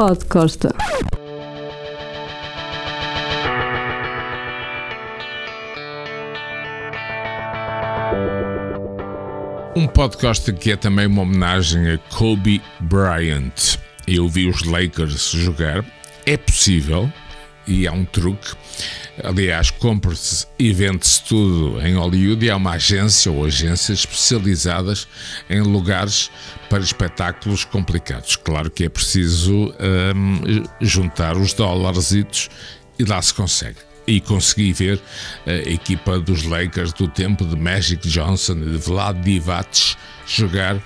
Pod Costa. Um podcast que é também uma homenagem a Kobe Bryant. Eu vi os Lakers jogar. É possível, e há um truque. Aliás, compra-se e vende-se tudo em Hollywood e há uma agência ou agências especializadas em lugares para espetáculos complicados. Claro que é preciso hum, juntar os dólares e lá se consegue e consegui ver a equipa dos Lakers do tempo de Magic Johnson e de Vlad Divac jogar uh,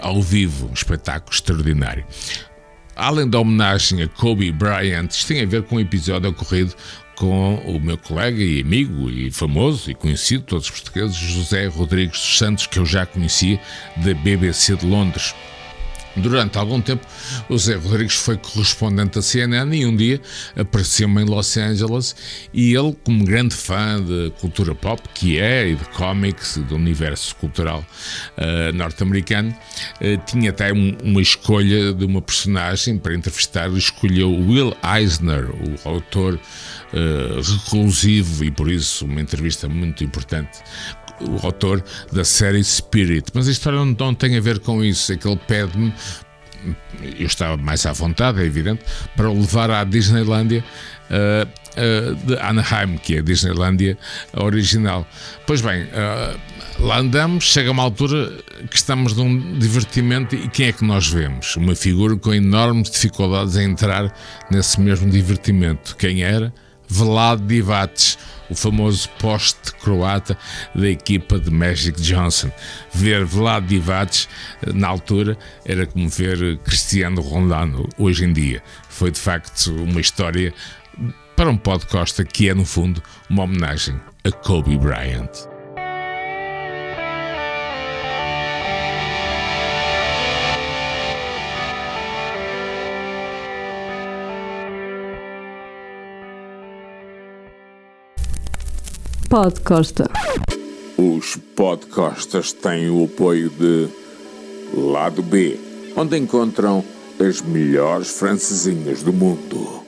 ao vivo, um espetáculo extraordinário. Além da homenagem a Kobe Bryant, isto tem a ver com um episódio ocorrido com o meu colega e amigo e famoso e conhecido, todos os portugueses, José Rodrigues dos Santos, que eu já conhecia da BBC de Londres. Durante algum tempo, o Zé Rodrigues foi correspondente da CNN e um dia apareceu-me em Los Angeles e ele, como grande fã de cultura pop, que é, e de cómics, do universo cultural uh, norte-americano, uh, tinha até um, uma escolha de uma personagem para entrevistar, escolheu Will Eisner, o autor uh, reclusivo e por isso uma entrevista muito importante o autor da série Spirit. Mas a história não, não tem a ver com isso, é que ele pede-me eu estava mais à vontade, é evidente, para o levar à Disneylandia uh, uh, de Anaheim, que é a Disneylandia original. Pois bem, uh, lá andamos, chega uma altura que estamos num divertimento e quem é que nós vemos? Uma figura com enormes dificuldades em entrar nesse mesmo divertimento. Quem era? Vlad Divac o famoso poste croata da equipa de Magic Johnson. Ver Vlad Divac na altura era como ver Cristiano Ronaldo hoje em dia. Foi de facto uma história para um podcast que é no fundo uma homenagem a Kobe Bryant. Podcosta. Os podcastas têm o apoio de Lado B, onde encontram as melhores francesinhas do mundo.